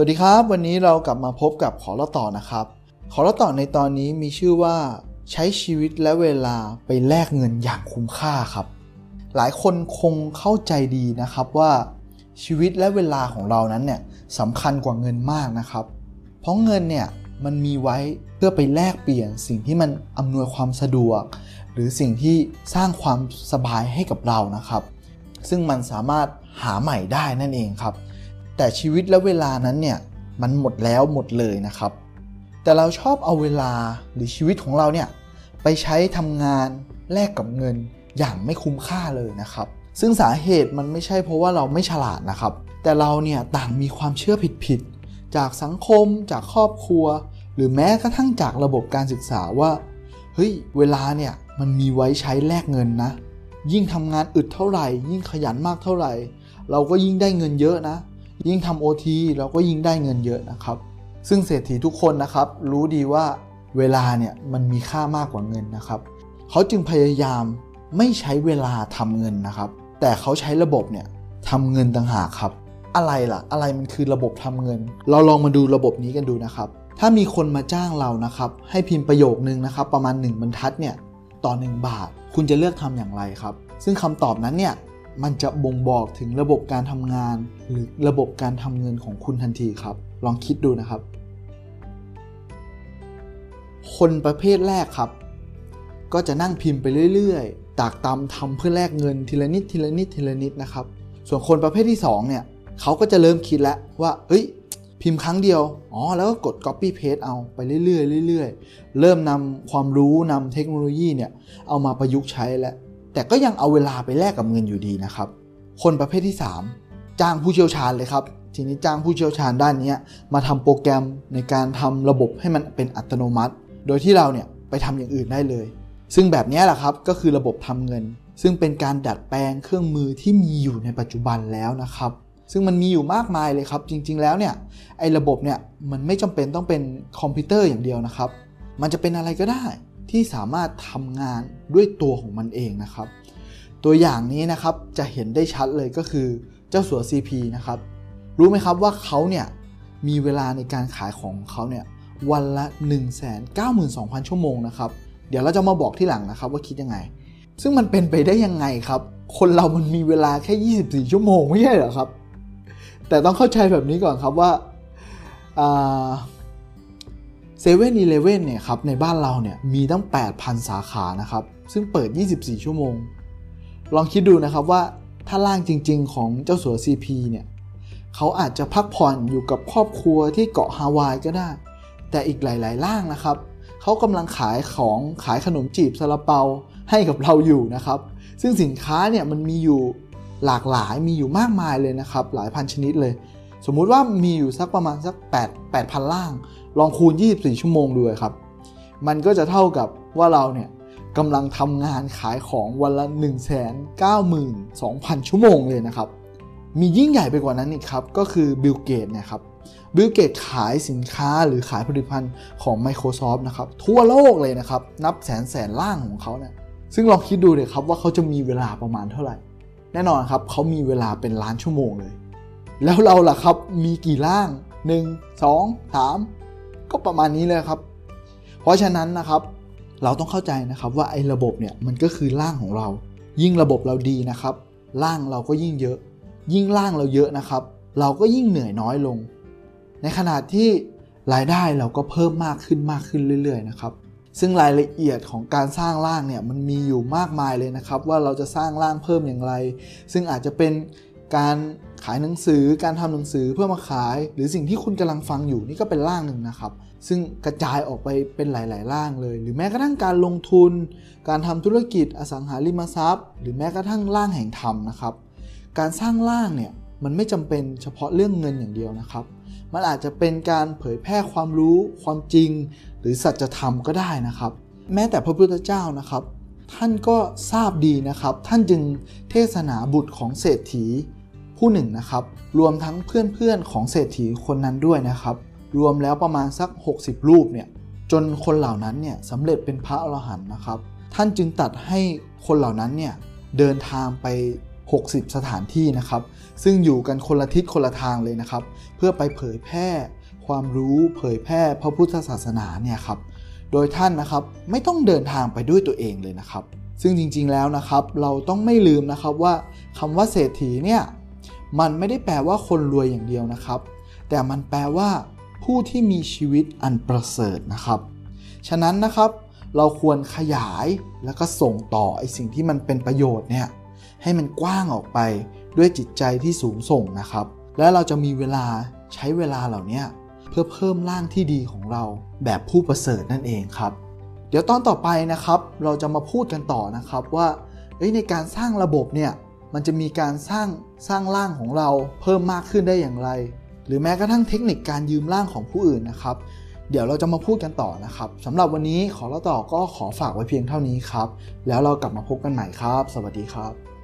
วัสดีครับ วันนี้เรากลับมาพบกับขอเล่าต่อนะครับ ขอเล่าต่อในตอนนี้มีชื่อว่า ใช้ชีวิตและเวลาไปแลกเงินอย่างคุ้มค่าครับ หลายคนคงเข้าใจดีนะครับว่าชีวิตและเวลาของเรานั้นเนี่ยสำคัญกว่าเงินมากนะครับ เพราะเงินเนี่ยมันมีไว้เพื่อไปแลกเปลี่ยนสิ่งที่มันอำนวยความสะดวก หรือสิ่งที่สร้างความสบายให้กับเรานะครับ ซึ่งมันสามารถหาใหม่ได้นั่นเองครับ แต่ชีวิตและเวลานั้นเนี่ยมันหมดแล้วหมดเลยนะครับ แต่เราชอบเอาเวลาหรือชีวิตของเราเนี่ยไปใช้ทำงานแลกกับเงินอย่างไม่คุ้มค่าเลยนะครับ ซึ่งสาเหตุมันไม่ใช่เพราะว่าเราไม่ฉลาดนะครับ แต่เราเนี่ยต่างมีความเชื่อผิดๆจากสังคม จากครอบครัว หรือแม้กระทั่งจากระบบการศึกษาว่าเฮ้ยเวลาเนี่ยมันมีไว้ใช้แลกเงินนะ ยิ่งทำงานอึดเท่าไหร่ ยิ่งขยันมากเท่าไหร่ เราก็ยิ่งได้เงินเยอะนะ ยิ่งทำโอทีเราก็ยิ่งได้เงินเยอะนะครับ ซึ่งเศรษฐีทุกคนนะครับ รู้ดีว่าเวลาเนี่ยมันมีค่ามากกว่าเงินนะครับ เขาจึงพยายามไม่ใช้เวลาทำเงินนะครับ แต่เขาใช้ระบบเนี่ยทำเงินต่างหากครับ อะไรล่ะ อะไรมันคือระบบทำเงิน เราลองมาดูระบบนี้กันดูนะครับ ถ้ามีคนมาจ้างเรานะครับ ให้พิมพ์ประโยคนึงนะครับ ประมาณ 1 บรรทัดเนี่ยต่อ 1 บาท คุณจะเลือกทำอย่างไรครับ ซึ่งคำตอบนั้นเนี่ย มันจะบ่งบอกถึงระบบการทำงาน หรือระบบการทำเงินของคุณทันทีครับ ลองคิดดูนะครับ คนประเภทแรกครับ ก็จะนั่งพิมพ์ไปเรื่อยๆ ตากตำทำเพื่อแลกเงินทีละนิดทีละนิดทีละนิดนะครับ ส่วนคนประเภทที่2เนี่ยเขาก็จะเริ่มคิดแล้วว่า เอ้ย พิมพ์ครั้งเดียว อ๋อ แล้วก็กด copy paste เอาไปเรื่อยๆเรื่อยๆ เริ่มนำความรู้นำเทคโนโลยีเนี่ย เอามาประยุกต์ใช้แล้ว แต่ก็ยังเอาเวลาไปแลกกับเงินอยู่ดีนะครับ คนประเภทที่ 3 จ้างผู้เชี่ยวชาญเลยครับ ทีนี้จ้างผู้เชี่ยวชาญด้านนี้มาทำโปรแกรมในการทำระบบให้มันเป็นอัตโนมัติ โดยที่เราเนี่ยไปทำอย่างอื่นได้เลย ซึ่งแบบนี้แหละครับก็คือระบบทำเงิน ซึ่งเป็นการดัดแปลงเครื่องมือที่มีอยู่ในปัจจุบันแล้วนะครับซึ่งมันมีอยู่มากมายเลยครับ จริง ๆ แล้วเนี่ยไอ้ระบบเนี่ยมันไม่จำเป็นต้องเป็นคอมพิวเตอร์อย่างเดียวนะครับ มันจะเป็นอะไรก็ได้ ที่สามารถทำงานด้วยตัวของมันเองนะครับ ตัวอย่างนี้นะครับจะเห็นได้ชัดเลยก็คือเจ้าสัว CP นะครับ รู้ไหมครับว่าเขาเนี่ยมีเวลาในการขายของเขาเนี่ยวันละ 192,000 ชั่วโมงนะครับ เดี๋ยวเราจะมาบอกที่หลังนะครับว่าคิดยังไง ซึ่งมันเป็นไปได้ยังไงครับ คนเรามันมีเวลาแค่ 24 ชั่วโมงไม่ใช่เหรอครับ แต่ต้องเข้าใจแบบนี้ก่อนครับว่า เซเว่นอีเลฟเว่นเนี่ยครับในบ้านเราเนี่ยมีตั้ง 8,000 สาขานะครับ ซึ่งเปิด 24 ชั่วโมง ลองคิดดูนะครับว่าถ้าร่างจริง ๆ ของเจ้าสัว CP เนี่ยเขาอาจจะพักผ่อนอยู่กับครอบครัวที่เกาะฮาวายก็ได้ แต่อีกหลายๆร่างนะครับเขากำลังขายของขายขนมจีบซาลาเปาให้กับเราอยู่นะครับ ซึ่งสินค้าเนี่ยมันมีอยู่หลากหลายมีอยู่มากมายเลยนะครับ หลายพันชนิดเลย สมมุติว่ามีอยู่สักประมาณสัก 8 8,000 ล่าง ลองคูณ 24 ชั่วโมงดูครับ มันก็จะเท่ากับว่าเราเนี่ยกำลังทำงานขายของวันละ 1 9 2 0 0 0 ชั่วโมงเลยนะครับ มียิ่งใหญ่ไปกว่านั้นอีกครับ ก็คือบิลเกตนี่ยครับบิลเกตขายสินค้าหรือขายผลิตภัณฑ์ของ Microsoft นะครับทั่วโลกเลยนะครับ นับแสนแสนล่างของเขาเนี่ยซึ่งลองคิดดูเลยครับว่าเขาจะมีเวลาประมาณเท่าไหร่ แน่นอนครับเขามีเวลาเป็นล้านชั่วโมงเลย แล้วเราล่ะครับมีกี่ล่าง 1 2 3 ก็ประมาณนี้เลยครับ เพราะฉะนั้นนะครับ เราต้องเข้าใจนะครับว่าไอ้ระบบเนี่ยมันก็คือร่างของเรา ยิ่งระบบเราดีนะครับร่างเราก็ยิ่งเยอะ ยิ่งร่างเราเยอะนะครับ เราก็ยิ่งเหนื่อยน้อยลง ในขณะที่รายได้เราก็เพิ่มมากขึ้นมากขึ้นเรื่อยๆนะครับซึ่งรายละเอียดของการสร้างร่างเนี่ยมันมีอยู่มากมายเลยนะครับ ว่าเราจะสร้างร่างเพิ่มอย่างไร ซึ่งอาจจะเป็นการ ขายหนังสือการทำหนังสือเพื่อมาขาย หรือสิ่งที่คุณกำลังฟังอยู่นี่ก็เป็นร่างหนึ่งนะครับ ซึ่งกระจายออกไปเป็นหลาย ๆ ร่างเลย หรือแม้กระทั่งการลงทุน การทำธุรกิจอสังหาริมทรัพย์ หรือแม้กระทั่งร่างแห่งธรรมนะครับ การสร้างร่างเนี่ยมันไม่จำเป็นเฉพาะเรื่องเงินอย่างเดียวนะครับ มันอาจจะเป็นการเผยแพร่ความรู้ ความจริง หรือสัจธรรมก็ได้นะครับ แม้แต่พระพุทธเจ้านะครับ ท่านก็ทราบดีนะครับ ท่านจึงเทศนาบุตรของเศรษฐี ผู้หนึ่งนะครับ รวมทั้งเพื่อนๆของเศรษฐีคนนั้นด้วยนะครับ รวมแล้วประมาณสัก 60 รูปเนี่ยจนคนเหล่านั้นเนี่ยสำเร็จเป็นพระอรหันต์นะครับ ท่านจึงตัดให้คนเหล่านั้นเนี่ยเดินทางไป 60 สถานที่นะครับ ซึ่งอยู่กันคนละทิศคนละทางเลยนะครับ เพื่อไปเผยแพร่ความรู้เผยแพร่พระพุทธศาสนาเนี่ยครับ โดยท่านนะครับไม่ต้องเดินทางไปด้วยตัวเองเลยนะครับ ซึ่งจริงๆแล้วนะครับ เราต้องไม่ลืมนะครับว่าคำว่าเศรษฐีเนี่ย มันไม่ได้แปลว่าคนรวยอย่างเดียวนะครับ แต่มันแปลว่าผู้ที่มีชีวิตอันประเสริฐนะครับ ฉะนั้นนะครับเราควรขยายแล้วก็ส่งต่อไอสิ่งที่มันเป็นประโยชน์เนี่ยให้มันกว้างออกไปด้วยจิตใจที่สูงส่งนะครับ และเราจะมีเวลาใช้เวลาเหล่านี้เพื่อเพิ่มร่างที่ดีของเราแบบผู้ประเสริฐนั่นเองครับ เดี๋ยวตอนต่อไปนะครับ เราจะมาพูดกันต่อนะครับว่าในการสร้างระบบเนี่ย มันจะมีการสร้างสร้างร่างของเราเพิ่มมากขึ้นได้อย่างไร หรือแม้กระทั่งเทคนิคการยืมร่างของผู้อื่นนะครับ เดี๋ยวเราจะมาพูดกันต่อนะครับสำหรับวันนี้ขอเล่าต่อก็ขอฝากไว้เพียงเท่านี้ครับ แล้วเรากลับมาพบกันใหม่ครับ สวัสดีครับ